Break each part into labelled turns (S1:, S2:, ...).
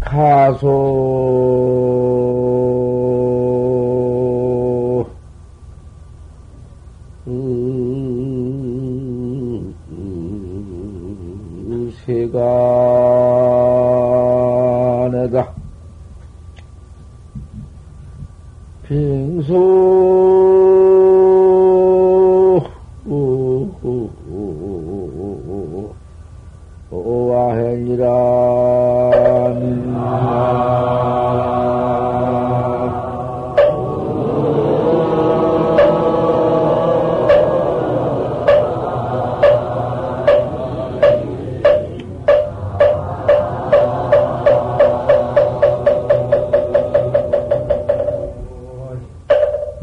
S1: 가소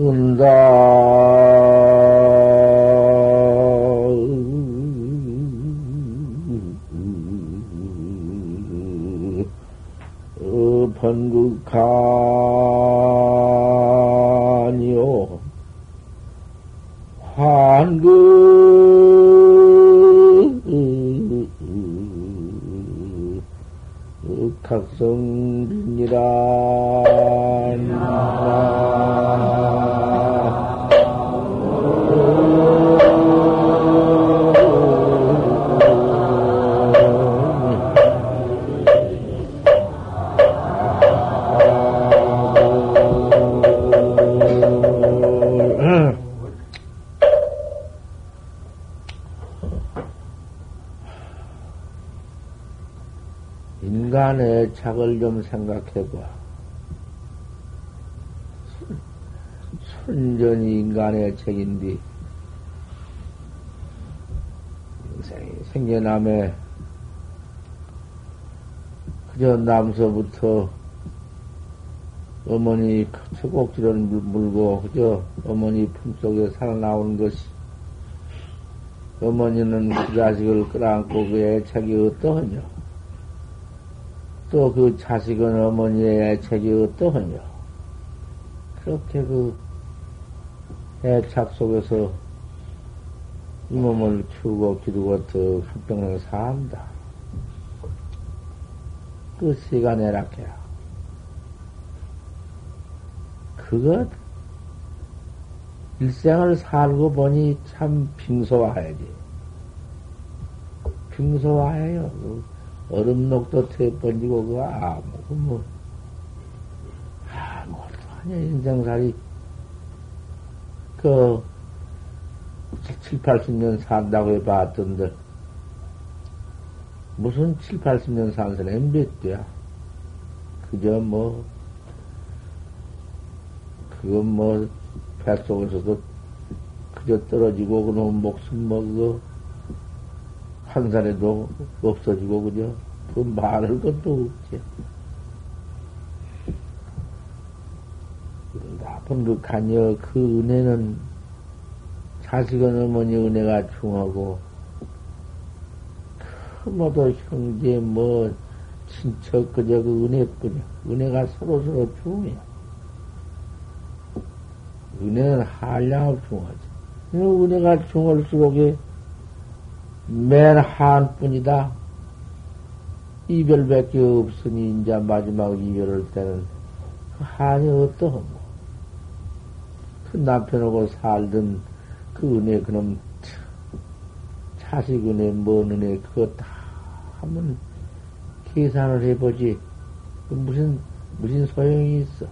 S1: 은다 인간의 착을 좀 생각해봐. 순전히 인간의 책인데, 인생이 생겨남에, 그저 남서부터 어머니 처곡지를 물고, 그저 어머니 품속에 살아나오는 것이, 어머니는 그 자식을 끌어안고 그 애착이 어떠하냐? 또 그 자식은 어머니의 애착이 어떠하냐? 그렇게 그 애착 속에서 이 몸을 키우고 기르고 더 한평생 산다. 그 시간 애락해야. 그것, 일생을 살고 보니 참 빙소와야지. 빙소와해요. 얼음녹도 태 번지고, 그거 아무, 그 뭐, 아무것도 아니야, 인생살이. 그, 7, 80년 산다고 해봤던데, 무슨 7, 80년 산 사람이 몇 대야? 그저 뭐, 그건 뭐, 뱃속에서도 그저 떨어지고, 그놈 목숨 뭐, 그 살에도 없어지고, 그죠? 그 말할 것도 없지. 나쁜 그 가녀, 그 은혜는 자식은 어머니 은혜가 중하고, 그 모두 형제, 뭐, 친척, 그저 그 은혜뿐이야. 은혜가 서로 서로 중해. 은혜는 한량을 중하지. 은혜가 중할수록에 맨 한뿐이다. 이별밖에 없으니, 이제 마지막 이별할 때는 그 한이 어떠하고, 그 남편하고 살던 그 은혜, 그놈, 자식 은혜, 뭔 은혜, 그거 다 한번 계산을 해보지. 그 무슨, 무슨 소용이 있어.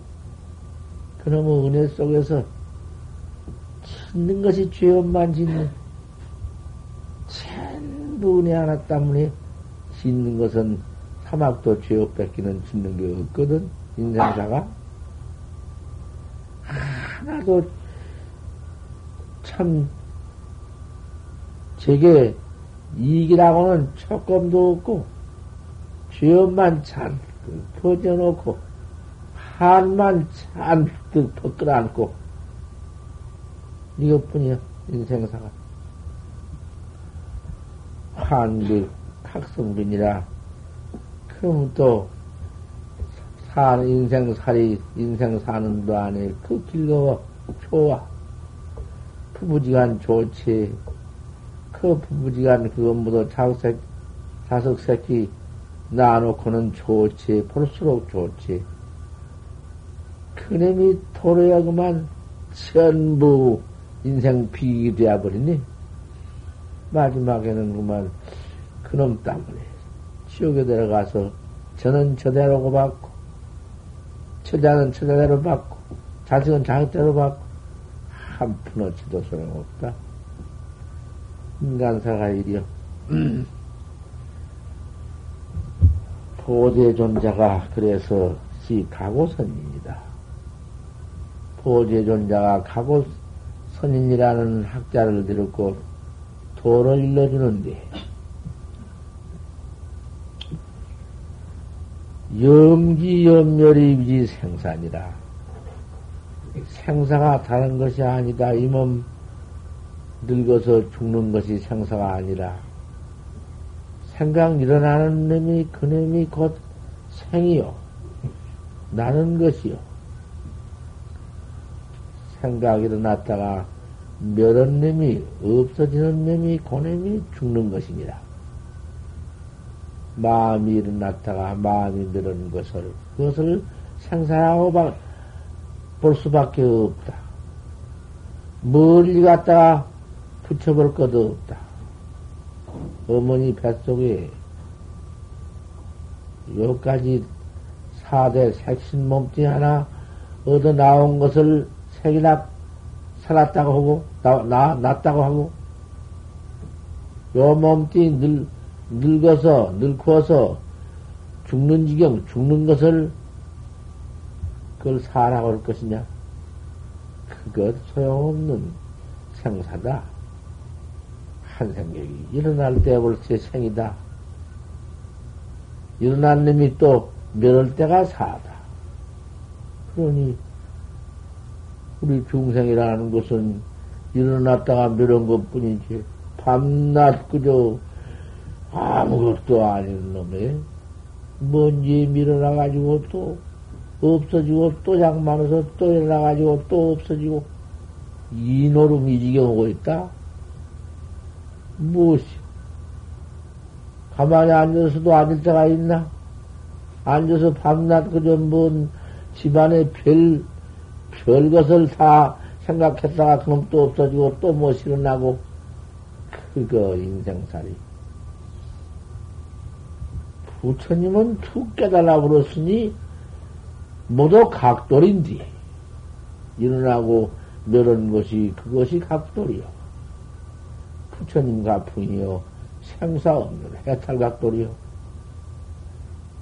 S1: 그놈의 은혜 속에서 짓는 것이 죄업만 짓는, 은혜 하나 때문에 짓는 것은 사막도 죄업 뺏기는 짓는 게 없거든, 인생사가. 하나도 참, 제게 이익이라고는 조금도 없고, 죄업만 잔뜩 퍼져놓고, 한만 잔뜩 퍼끌어안고, 이것뿐이야, 인생사가. 한국 학성빈이라, 그럼 또, 사 인생 살이, 인생 사는 도 안에 그 길거워, 좋아. 부부지간 좋지. 그 부부지간 그것 모두 자석, 자석 새끼 낳아놓고는 좋지. 볼수록 좋지. 그놈이 도로야 그만 전부 인생 비기 되어버리니 마지막에는 그만 그놈 때문에 지옥에 들어가서 저는 저대로 고받고 처자는 처자대로 받고 자식은 자식대로 받고 한 푼어치도 소용없다. 인간사가 이리요. 보대 존자가 그래서 시 가고선입니다. 보대 존자가 가고선인이라는 학자를 들었고 도를 일러주는데 염기 염멸이 위지 생산이라. 생사가 다른 것이 아니다. 이 몸 늙어서 죽는 것이 생사가 아니라 생각 일어나는 놈이 그 놈이 곧 생이요. 나는 것이요. 생각 일어났다가 멸한 놈이 없어지는 놈이 그 놈이 죽는 것이니라. 마음이 일어났다가 마음이 늘은 것을, 그것을 생사라고 볼 수밖에 없다. 멀리 갔다가 붙여볼 것도 없다. 어머니 뱃속에 여기까지 사대 색신 몸뚱이 하나 얻어 나온 것을 색이나 살았다고 하고, 나, 나, 났다고 하고, 요 몸뚱이 늘, 늙어서, 늙어서 죽는 지경, 죽는 것을 그걸 사라고 할 것이냐? 그것 소용없는 생사다. 한 생각이 일어날 때 벌써 생이다. 일어난 놈이 또 멸할 때가 사다. 그러니 우리 중생이라는 것은 일어났다가 멸한 것 뿐이지 밤낮 그저 아무것도 아닌 놈에 먼지 밀어나가지고 또 없어지고 또 장만해서 또 일어나가지고 또 없어지고 이 노름 이 지경하고 있다? 무엇이? 가만히 앉아서도 앉을 때가 있나? 앉아서 밤낮 그저 뭔 집안에 별, 별 것을 다 생각했다가 그럼 또 없어지고 또못 일어나고 그거 인생살이. 부처님은 툭 깨달아 버렸으니 모두 각돌인디. 일어나고 멸한 것이 그것이 각돌이요. 부처님 가풍이요. 생사 없는 해탈 각돌이요.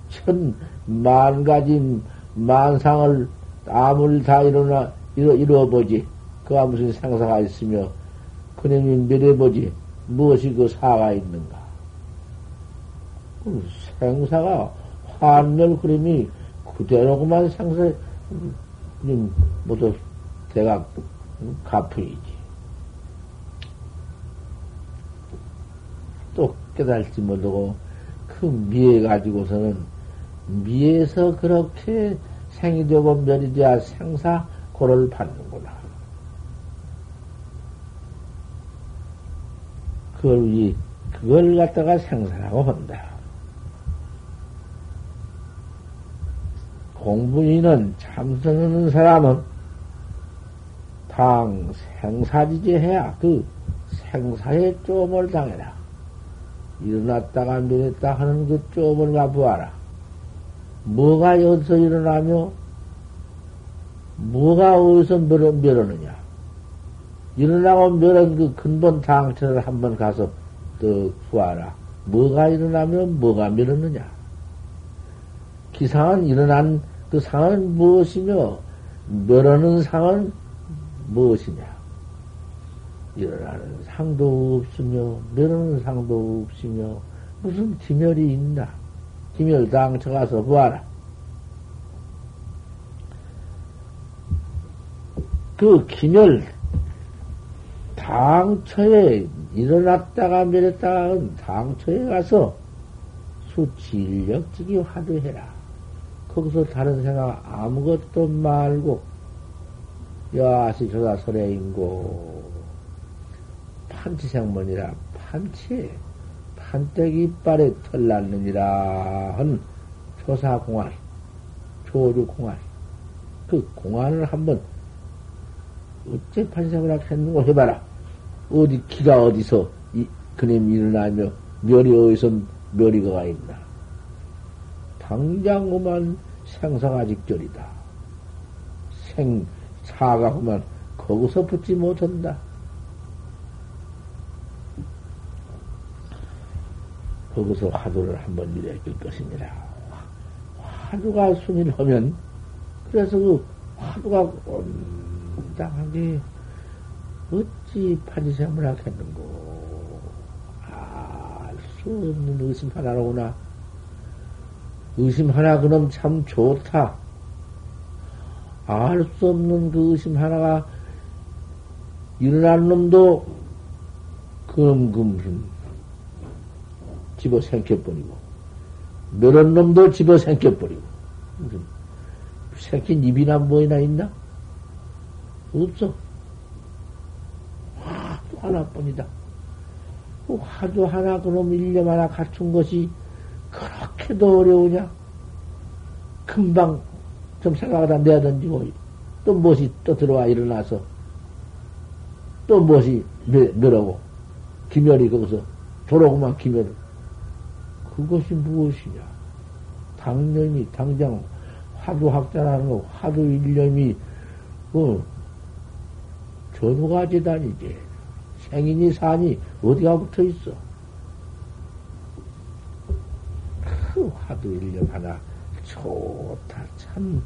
S1: 천, 만 가지 만상을 아무리 다 일어나, 이뤄, 이뤄보지. 그가 무슨 생사가 있으며, 그놈이 멸해보지. 무엇이 그 사가 있는가? 그 생사가 환멸 그림이 그대로그만 생사, 모두 대각 가풍이지. 또 깨달지 못하고 그 미에 가지고서는 미에서 그렇게 생이 되고 멸이 되야 생사 고를 받는구나. 그걸, 그걸 갖다가 생사라고 한다. 공부인은 참선하는 사람은 당 생사지지 해야 그 생사의 쪼을 당해라. 일어났다가 밀었다 하는 그 쪼을 가보아라. 뭐가 여기서 일어나며 뭐가 어디서 멸, 멸하느냐. 일어나고 멸한 그 근본 당처를 한번 가서 또 구하라. 뭐가 일어나면 뭐가 멸하느냐. 기상은 일어난 그 상은 무엇이며 멸하는 상은 무엇이냐? 일어나는 상도 없으며 멸하는 상도 없으며 무슨 기멸이 있나? 기멸당 쳐가서 보아라. 그 기멸 당처에 일어났다가 멸했다가 당처에 가서 수질력지기 화두해라. 거기서 다른 생각 아무것도 말고, 야시 저다 설레인고, 판치생문이라 판치 판때기 이빨에 털 났느니라 한 조사 공안 조주 공안 그 공안을 한번 어째 판생을 했는고 해봐라. 어디 기가 어디서 이, 그님 일어나며 멸이 어디서 멸이가 있나. 당장 오만 생사가 직절이다. 생 사가 오만 거기서 붙지 못한다 거기서 화두를 한번 일해줄 것입니다. 화두가 순일하면, 그래서 그 화두가 온당하게 어찌 판지생물 하겠는고. 알 수 없는 의심 하나로구나. 의심 하나 그놈 참 좋다. 알 수 없는 그 의심 하나가 일어난 놈도 금금힘 집어 생겨버리고, 멸한 놈도 집어 생겨버리고, 생긴 입이나 뭐이나 있나? 없어. 화두 하나뿐이다. 그 화두 하나, 그놈 일념 하나 갖춘 것이 그렇게도 어려우냐? 금방 좀 생각하다 내던지고, 또 무엇이 또 들어와 일어나서, 또 무엇이 멸하고, 기멸이 거기서, 도로구만 기멸을. 그것이 무엇이냐? 당념이, 당장 화두학자라는 거, 화두 일념이, 어, 전후가 재단이지. 생인이 산이 어디가 붙어 있어? 그 화두 일념 하나, 좋다. 참,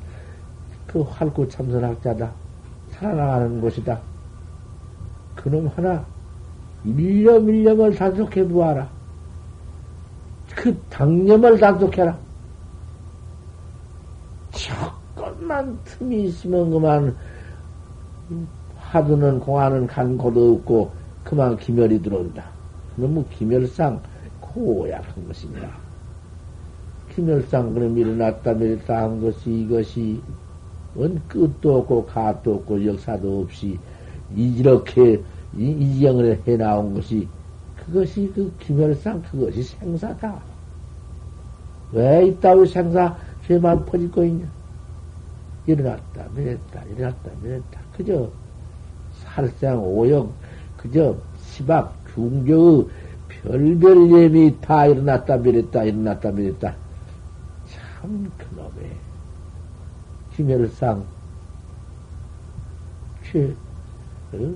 S1: 그 활구 참선학자다. 살아나가는 것이다. 그놈 하나, 일념 일념을 단속해 보아라. 그 당념을 단속해라. 조금만 틈이 있으면 그만 하두는 공하는 간 곳도 없고 그만 기멸이 들어온다. 너무 기멸상 고약한 것입니다. 기멸상 그럼 일어났다 밀었다 한 것이 이것이 원 끝도 없고 가도 없고 역사도 없이 이렇게 이지영을 해 나온 것이 그것이 그 기멸상 그것이 생사다. 왜 이따위 생사 죄만 퍼질거 있냐? 일어났다, 밀었다, 일어났다, 밀었다. 그저 살생 오영, 그저 시박, 중교의 별별 예미 다 일어났다, 밀었다, 일어났다, 밀었다. 참 그놈의 기멸상 죄, 어?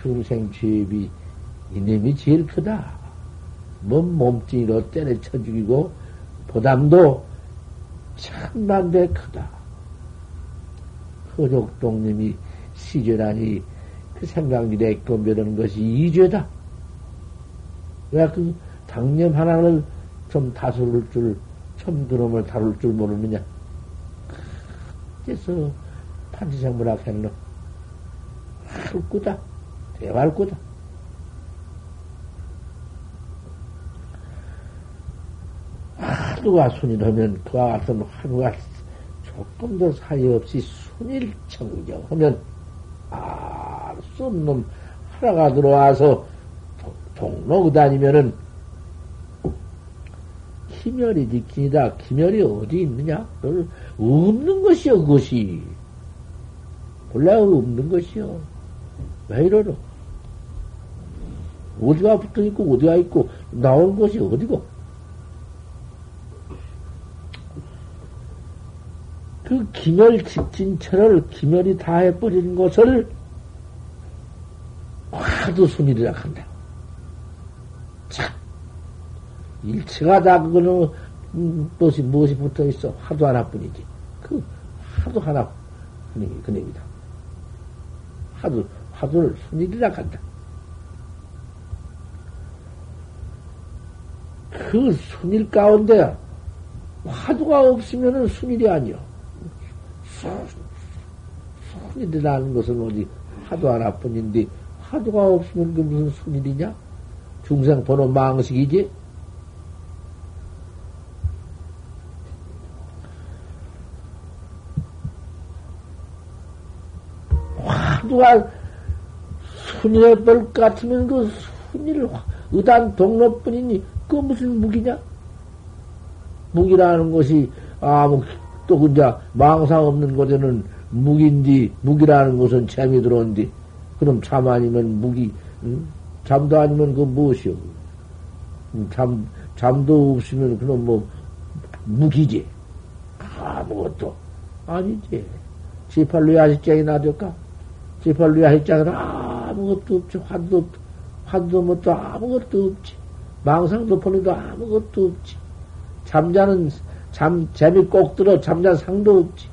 S1: 중생 죄비 이놈이 제일 크다. 뭔 몸뚱이로 때려쳐 죽이고, 보담도 참만배 크다. 허족동님이 시전하니 그 생각이 내건 멸하는 것이 이죄다. 왜 그 당념 하나를 좀 다스릴 줄, 참 그놈을 다룰 줄 모르느냐. 그래서 판지생물학 했노. 할구다. 대활구다. 하루가 순일하면 그와 같은 하루가 조금도 사이 없이 순일 청정 하면 알수 없는 하나가 들어와서 동로 다니면은 기멸이 지킨이다. 기멸이 어디 있느냐? 없는 것이요, 그것이. 본래 없는 것이요. 왜 이러노? 어디가 붙어 있고, 어디가 있고, 나온 것이 어디고? 그 기멸 지킨 철을 기멸이 다 해버린 것을 화두 순이라 한다. 참, 일체가 다 그거는 음, 무엇이 무엇이 붙어 있어 화두 하나뿐이지. 그 화두 하나 그놈이 그놈이다. 화두 화두를 순이라 한다. 그 순일 가운데 화두가 없으면은 순일이 아니요. 순일이라는 것은 어디 하도 하나뿐인데 하도가 없으면 그 무슨 순일이냐? 중생 번호 망식이지? 화두가 순일의 뻘 같으면 그 순일 의단 동로뿐이니 그 무슨 무기냐? 무기라는 것이 아무 또 그자 망상 없는 곳에는 무기인지 무기라는 것은 재미 들어온디 그럼 잠 아니면 무기 응? 잠도 아니면 그 무엇이요? 잠 잠도 없으면 그럼 뭐 무기지 아무것도 아니지 지팔로 야식장이 나될까? 지팔로 야식장은 아무것도 없지 환도 없 환도 뭐또 아무것도 없지 망상도 보내도 아무것도 없지 잠자는 잠 재미 꼭 들어 잠잔 상도 없지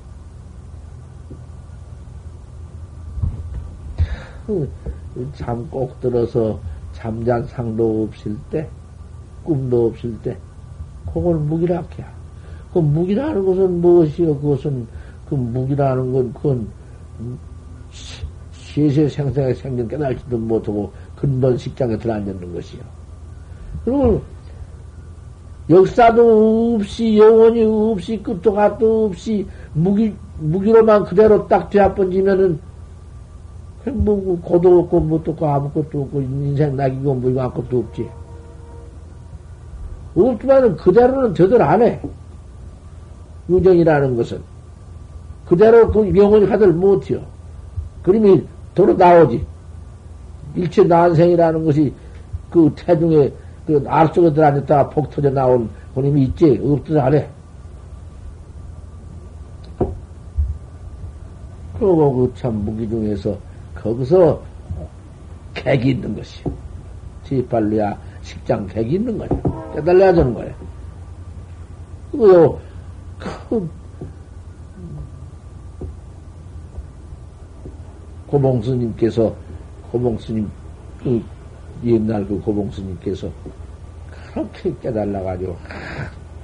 S1: 잠 꼭 들어서 잠잔 상도 없을 때, 꿈도 없을 때, 그걸 무기라 해야. 그 무기라는 것은 무엇이요? 그것은, 그 무기라는 건, 그건, 시세 생생에 생긴 깨달지도 못하고 근본 식장에 들어앉는 것이요. 그리고 역사도 없이 영원히 없이 끝도 갓도 없이 무기 무기로만 그대로 딱 되어번지면은 뭐, 고도 없고, 뭣도 없고, 아무것도 없고, 인생 낙이고, 뭐, 이거 아무것도 없지. 없지만은 그대로는 저들 안 해. 유정이라는 것은. 그대로 그 영원히 가들 못해요. 그림이 도로 나오지. 일체 난생이라는 것이 그 태중에 그 알 속에 들어앉았다가 폭 터져 나온 그림이 있지. 안 해. 그러고 그 참 무기 중에서 거기서 객이 있는 것이. 지팔로야 식장 객이 있는 거야. 깨달아야 되는 거야. 그거요, 그, 고봉스님께서, 고봉스님, 그, 옛날 그 고봉스님께서 그렇게 깨달아가지고,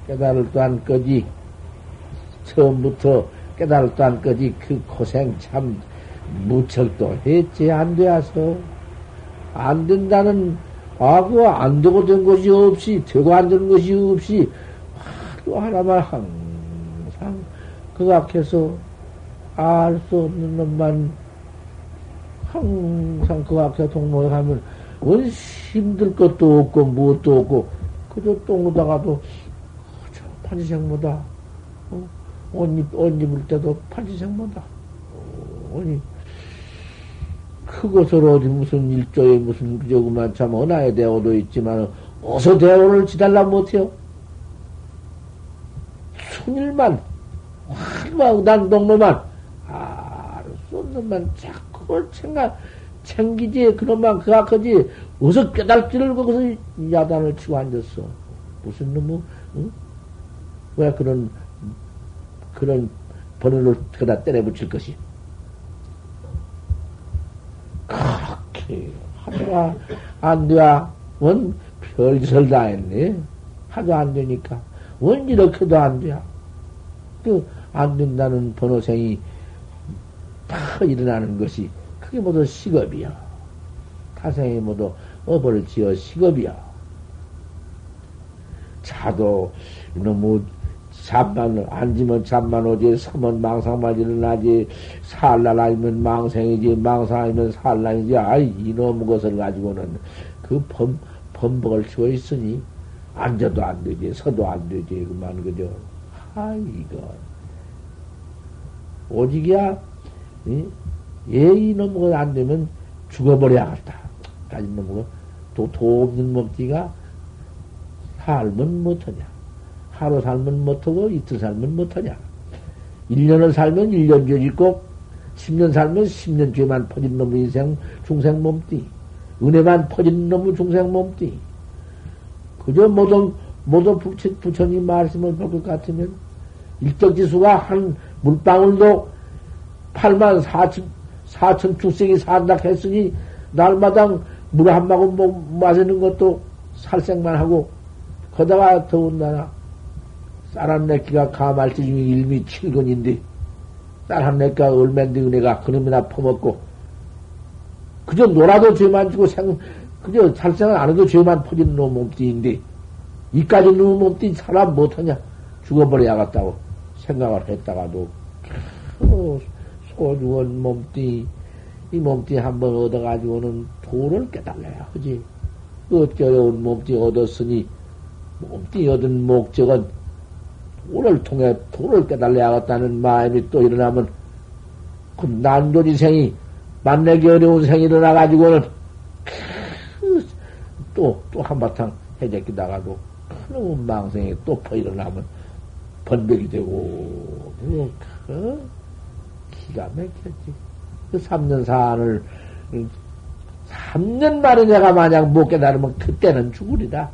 S1: 깨달을 또한 거지, 처음부터 깨달을 또한 거지, 그 고생 참, 무척도 했지, 안 되어서. 안 된다는, 과거 안 되고 된 것이 없이, 되고 안 되는 것이 없이, 또 하나만 항상 그 앞에서 알 수 없는 것만 항상 그 앞에 동로에 가면, 원 힘들 것도 없고, 무엇도 없고, 그저 똥오다가도, 판지생보다, 어? 옷, 입, 옷 입을 때도 판지생보다, 어, 아니, 그것을 어디 무슨 일조에 무슨 그저 그만 참 언하에 대오도 있지만 어서 대오를 지달라 못해요. 순일만 화막 난동로만 알수 없는 만 자꾸 생각 챙기지 그놈만 그 앞까지 어서 깨달지를 거기서 야단을 치고 앉았어. 무슨 놈의 응? 왜 그런 그런 번호를 그다 때려 붙일 것이? 그렇게 하다가 안 돼야 원 별짓을 다 했네. 하도 안 되니까 원 이렇게도 안 돼야 그 안 된다는 번호생이 다 일어나는 것이 그게 모두 식업이야. 타생이 모두 업을 지어 식업이야. 자도 너무 잠만, 앉으면 잠만 오지, 서면 망상만 일어나지, 살날 아니면 망생이지, 망상 아니면 살날이지, 아이, 이놈의 것을 가지고는 그 범, 범벅을 치고 있으니, 앉아도 안 되지, 서도 안 되지, 그만, 그죠? 아이, 이거. 오직이야, 예, 이놈의 것안 되면 죽어버려야겠다. 가진 놈의 도, 도 없는 먹기가 살면 못하냐. 하루 살면 못하고 이틀 살면 못하냐. 1년을 살면 1년 죄 짓고 10년 살면 10년 죄만 퍼진 놈의 인생 중생 몸띠. 은혜만 퍼진 놈의 중생 몸띠. 그저 모두, 모두 부처, 부처님 말씀을 볼 것 같으면 일적지수가 한 물방울도 8만 4천, 4천 축생이 산다 했으니 날마당 물한 모금 마시는 것도 살생만 하고 거다가 더운다나 쌀한 내끼가 가말지 중에 일미 7근인데, 쌀한 내끼가 얼만데 은혜가 그놈이나 퍼먹고, 그저 놀아도 죄만 지고 생, 그저 살생을 안 해도 죄만 퍼지는 놈 몸띠인데, 이까지 놈 몸띠 사람 못하냐? 죽어버려야겠다고 생각을 했다가도, 어, 소중한 몸띠, 이 몸뚱이 한번 얻어가지고는 도를 깨달아야 그지. 어찌 어려운 몸뚱이 얻었으니, 몸뚱이 얻은 목적은 도를 통해 도를 깨달아야겠다는 마음이 또 일어나면, 그 난도지 생이, 만나기 어려운 생이 일어나가지고는, 또, 또 한바탕 해제끼다가도 큰 망생이 또 퍼 일어나면 번백이 되고, 그, 기가 막혔지. 그 3년 사안을, 3년 만에 내가 만약 못 깨달으면 그때는 죽으리라.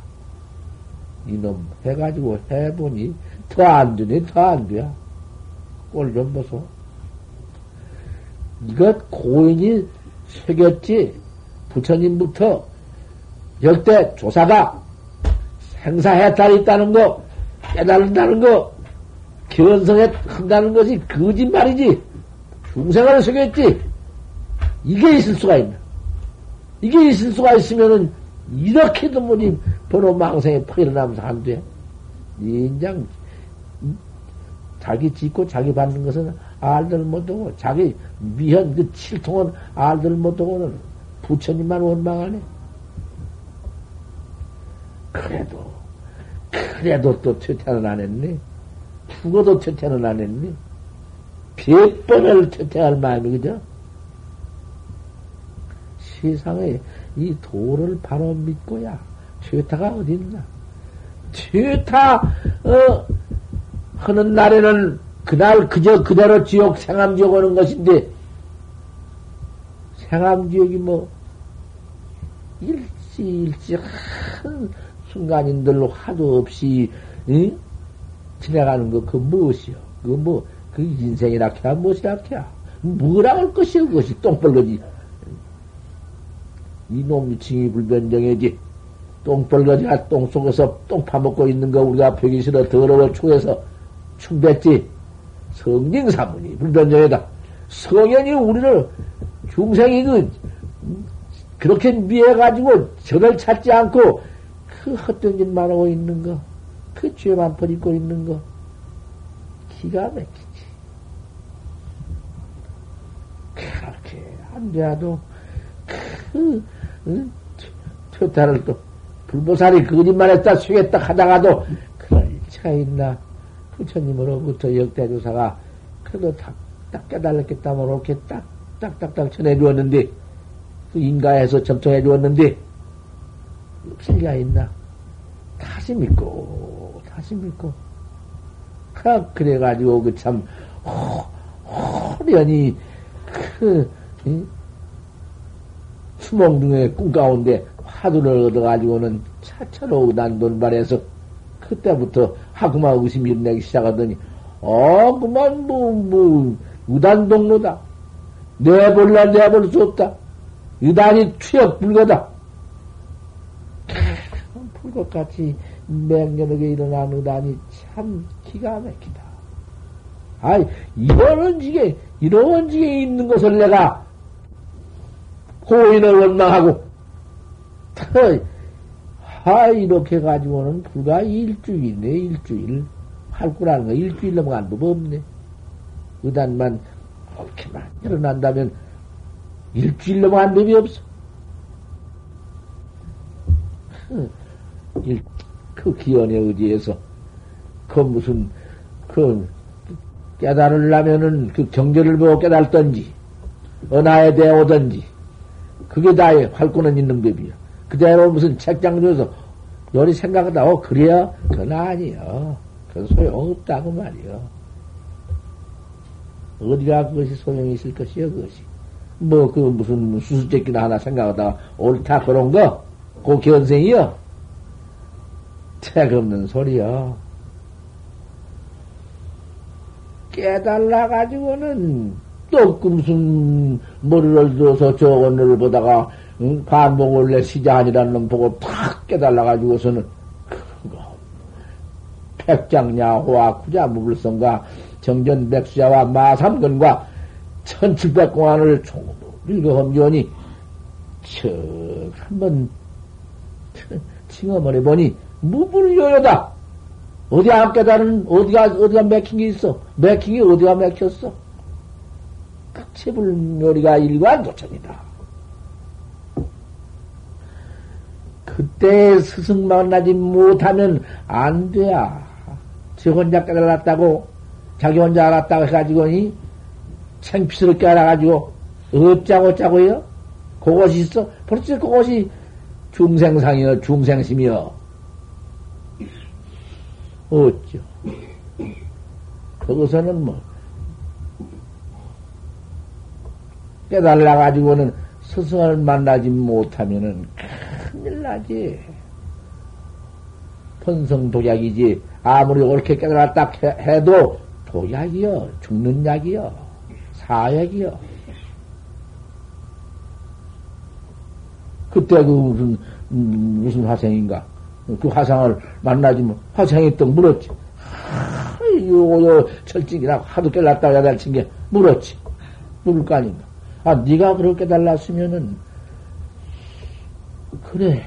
S1: 이놈 해가지고 해보니 더 안 되니 더 안 돼야. 꼴 좀 보소. 이것 고인이 새겼지. 부처님부터 역대 조사가 생사해탈이 있다는 거, 깨달는다는 거, 견성에 한다는 것이 거짓말이지. 중생을 속였지. 이게 있을 수가 있나. 이게 있을 수가 있으면은, 이렇게도 뭐니, 번호 망상에 퍼 일어나면서 안 돼. 인장, 자기 짓고 자기 받는 것은 알들 못하고, 자기 미현 그 칠통은 알들 못하고는 부처님만 원망하네. 그래도, 그래도 또 퇴퇴는 안 했네. 죽어도 퇴퇴는 안 했네. 백 번을 퇴퇴할 마음이, 그죠? 세상에 이 도를 바로 믿고야. 퇴타가 어딨나? 퇴타, 어, 하는 날에는 그날 그저 그대로 지옥 생암지옥 오는 것인데, 생암지옥이 뭐, 일시 일시 한 순간인들로 하도 없이, 응? 지나가는 거, 그 무엇이요? 그 뭐, 그 인생이라 해야 무엇이라 해야? 뭐라 할 것이요, 그것이 똥벌거지. 이놈이 징이 불변정해지. 똥벌거지가 똥 속에서 똥 파먹고 있는 거 우리가 벽이 싫어 더러워 추해서 충뱉지. 성징사문이 불변정해다. 성현이 우리를 중생이 그, 그렇게 미해가지고 저를 찾지 않고 그 헛된 짓만 하고 있는 거, 그 죄만 버리고 있는 거, 기가 막히지. 돼도 그, 응? 퇴타를 또, 불보살이 거짓말 했다, 수겠다 하다가도, 그럴 리가 있나. 부처님으로부터 역대조사가, 그래도 딱, 딱 깨달았겠다면, 이렇게 딱, 딱, 딱, 딱 전해 주었는데, 그 인가해서 점청해주었는데, 없을 리가 있나. 다시 믿고, 다시 믿고. 그래 가지고, 그 참, 호련히, 그, 응? 수몽둥의 꿈 가운데 화두를 얻어가지고는 차차로 의단 돈발해서 그때부터 하구마 의심이 일어나기 시작하더니 어 그만 뭐뭐 의단 동로다. 내볼라 내볼 수 없다. 의단이 투역 불거다. 불것같이 맹렬하게 일어난 의단이 참 기가 막히다. 아이 이런 지게 이런 지게 있는 것을 내가 호인을 원망하고, 하, 이렇게 가지고는 불과 일주일이네, 일주일. 할 거라는 거 일주일 넘어간 법 없네. 의단만 그렇게만 일어난다면 일주일 넘어간 법이 없어. 일, 그 기원에 의지해서, 그 무슨, 그, 깨달으려면은 그 경제를 보고 깨달던지, 은하에 대해 오든지, 그게 다에 활구는 있는 법이야. 그대로 무슨 책장 줘서 요리 생각하다, 어, 그래야? 그건 아니요. 그건 소용없다고 말이요. 어디가 그것이 소용이 있을 것이요, 그것이. 뭐, 그 무슨 수수께끼나 하나 생각하다가 옳다 그런 거? 그 견생이요? 책 없는 소리요. 깨달아가지고는 또그 무슨 머리를 들어서 저 오늘을 보다가 응? 반복을 내 시자 아니라는 놈 보고 탁 깨달아가지고서는 백장야 호와 구자 무불성과 정전 백수자와 마삼근과 천칠백공안을 읽어험지오니 척 한번 칭어머리 보니 무불요요다. 어디 안 깨달은 어디가 어디가 맥힌 게 있어? 맥힌 게 어디가 맥혔어? 체불묘리가 일관도천이다. 그때 스승 만나지 못하면 안 돼야. 지 혼자 깨달았다고, 자기 혼자 알았다고 해가지고, 이 창피스럽게 알아가지고, 어짜고요? 그것이 있어? 벌써 그것이 중생상이여, 중생심이여. 없죠. 거기서는 뭐, 깨달아가지고는 스승을 만나지 못하면은 큰일 나지. 번성 도약이지. 아무리 옳게 깨달았다 해도 도약이여. 죽는 약이여. 사약이여. 그때 그 무슨, 음, 무슨 화생인가. 그 화상을 만나지 뭐, 화생이 또 물었지. 요, 요, 철칙이나 하도 깨달았다 야달친 게 물었지. 물을 거 아닌가. 아, 네가 그렇게 달랐으면은, 그래.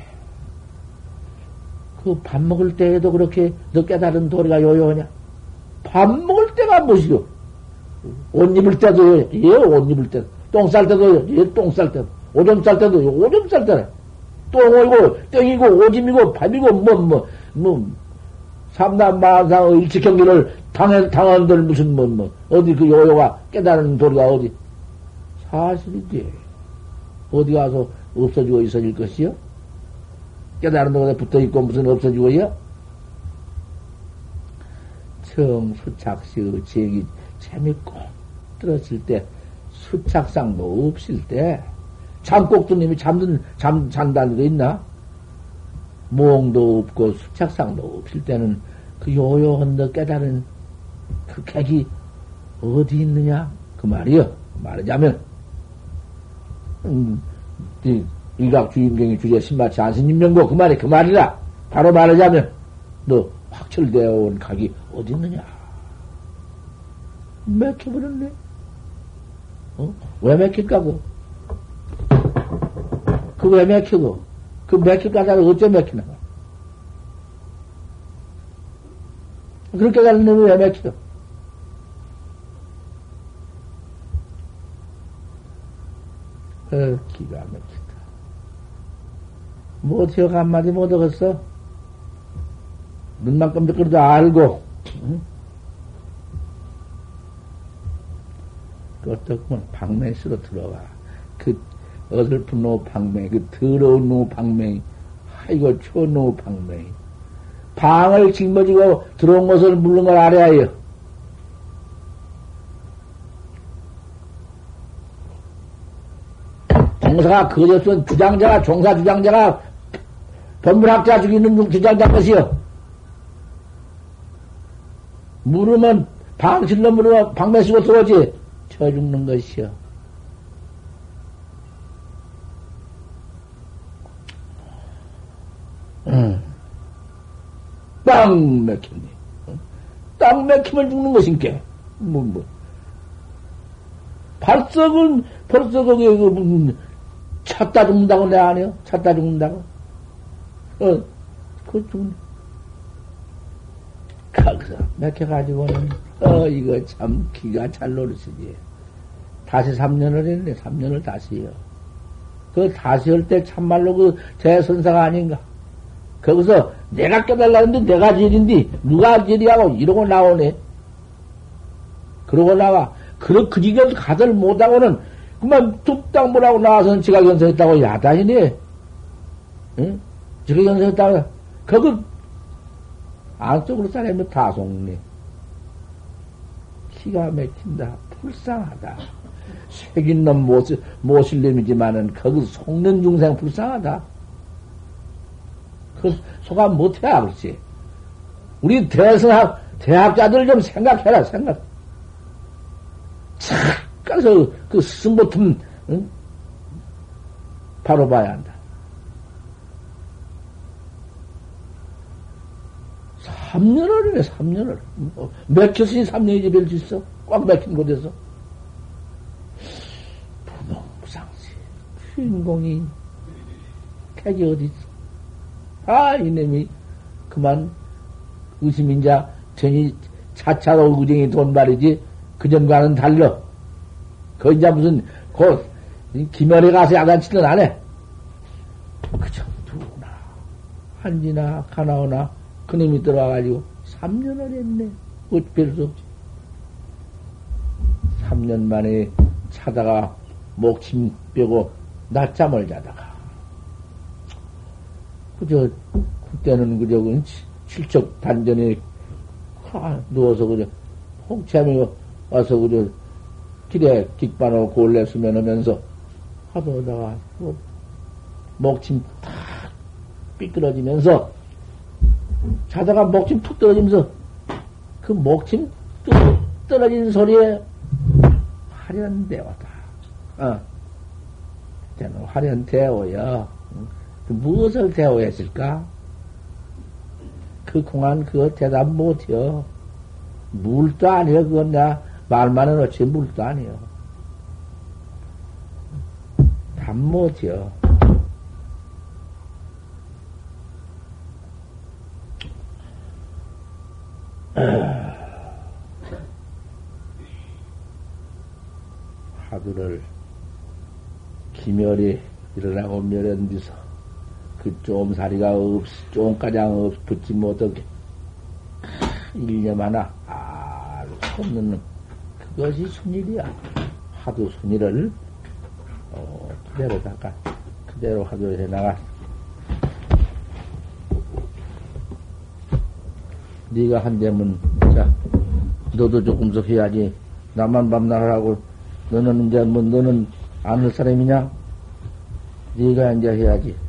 S1: 그 밥 먹을 때에도 그렇게 너 깨달은 도리가 요요하냐? 밥 먹을 때가 무엇이요? 옷 입을 때도, 예, 옷 입을 때. 똥 쌀 때도, 예, 똥 쌀 때도. 오줌 쌀 때도, 예, 오줌 쌀 때네. 똥이고, 땡이고, 오줌이고, 밥이고, 뭐, 뭐, 뭐, 만상 일치경기를 당한, 당한들 무슨, 뭐, 뭐, 어디 그 요요가 깨달은 도리가 어디? 사실이지. 어디 가서 없어지고 있어질 것이요? 깨달은 데가 붙어 있고 무슨 없어지고요? 청수착시의 제기 재밌고 들었을 때 수착상도 없을 때 잠꼭두님이 잠든 잠 잔다는 데 있나? 몽도 없고 수착상도 없을 때는 그 요요한 데 깨달은 그 객이 어디 있느냐? 그 말이요. 말하자면 음, 일각 주인공이 주제 신마치 안스님 명고 그 말이 그 말이라. 바로 말하자면, 너 확철되어 온 각이 어디 있느냐? 맥혀버렸네. 어? 왜 맥힐까고? 그 왜 맥히고? 그 맥힐까다가 어째 맥히나? 그렇게 가는 놈이 왜 맥혀? 어, 기가 막히다. 뭐 어떻게 한마디 못 하겠어? 눈만 깜짝거려도 알고, 응? 그 어떻구먼 방맹수로 들어와. 그 어설픈 노 방맹, 그 더러운 노 방맹, 아이고, 초노 방맹. 방을 짊어지고 들어온 것을 물는 걸 알아야 해요. 종사가 그것은 주장자가, 종사 주장자가 법문학자 죽이는 주장자 것이요. 물으면, 방실로 물으면 방매 쓰고 들어오지. 쳐 죽는 것이요. 응. 땅 맥혔니? 땅 맥히면 죽는 것인게. 뭐, 뭐. 발석은, 벌써 거기에 그, 무슨, 찾다 죽는다고 안 해요? 찾다 죽는다고? 어, 그 죽는. 거기서 맥혀가지고는, 어, 이거 참 기가 잘 노릇이지. 다시 3년을 했네, 3년을 다시요. 그 다시 할 때 참말로 그 대선사가 아닌가. 거기서 내가 깨달라는데 내가 제일인데 누가 제일이하고 이러고 나오네. 그러고 나와. 그러, 그 지경 가들 못하고는 그만 뚝딱 뭐라고 나와서는 지가 연설했다고 야단이네. 응? 지가 연설했다고. 그거 안쪽으로 사람이 다 속네. 기가 막힌다. 불쌍하다. 색인 놈 모실, 모실 놈이지만은 거기 속는 중생 불쌍하다. 그 소감 못해야 그렇지. 우리 대성학, 대학자들 좀 생각해라, 생각. 착 가서 그 스승보틈, 응? 바로 봐야 한다. 3년을이네, 3년을. 뭐, 맥혔으니 3년이지 별수 있어? 꽉 맥힌 곳에서. 부동상시. 주인공이, 객이 어디 있어? 아, 이놈이, 그만, 의심인자, 전이 차차로 의정이 돈 말이지, 그전과는 달러. 그 이제 무슨 곧 김열에 가서 야단 치는 안 해. 그저 누구나 한지나 가나오나 그놈이 들어와가지고 3년을 했네. 어찌 수 없지. 3년 만에 자다가 목침 빼고 낮잠을 자다가 그저 그때는 그저 그 칠척 단전에 누워서 그저 홍채하며 와서 그저 길에 깃바로 골래 수면하면서 하다가 뭐 목침 탁 삐뚤어지면서 자다가 목침 툭 떨어지면서 그 목침 뚝 떨어진 소리에 화련대오다. 어. 저는 화련대오여. 그 무엇을 대오했을까? 그 공안 그거 대답 못해요. 물도 아니요. 그건 내가 말만 해놓지 물도 아니요. 답 못해요. 하두를 기멸이 일어나고 멸한 뒤서 그 좀사리가 없, 좀가장 없, 붙지 못하게 일념 하나 알수 없는 그것이 순일이야. 하도 순일을 어, 그대로 닦아 그대로 하도 해 나가. 네가 한대면 자 너도 조금씩 해야지. 나만 밤날 하고 너는 이제 뭐 너는 아는 사람이냐? 네가 이제 해야지. 자.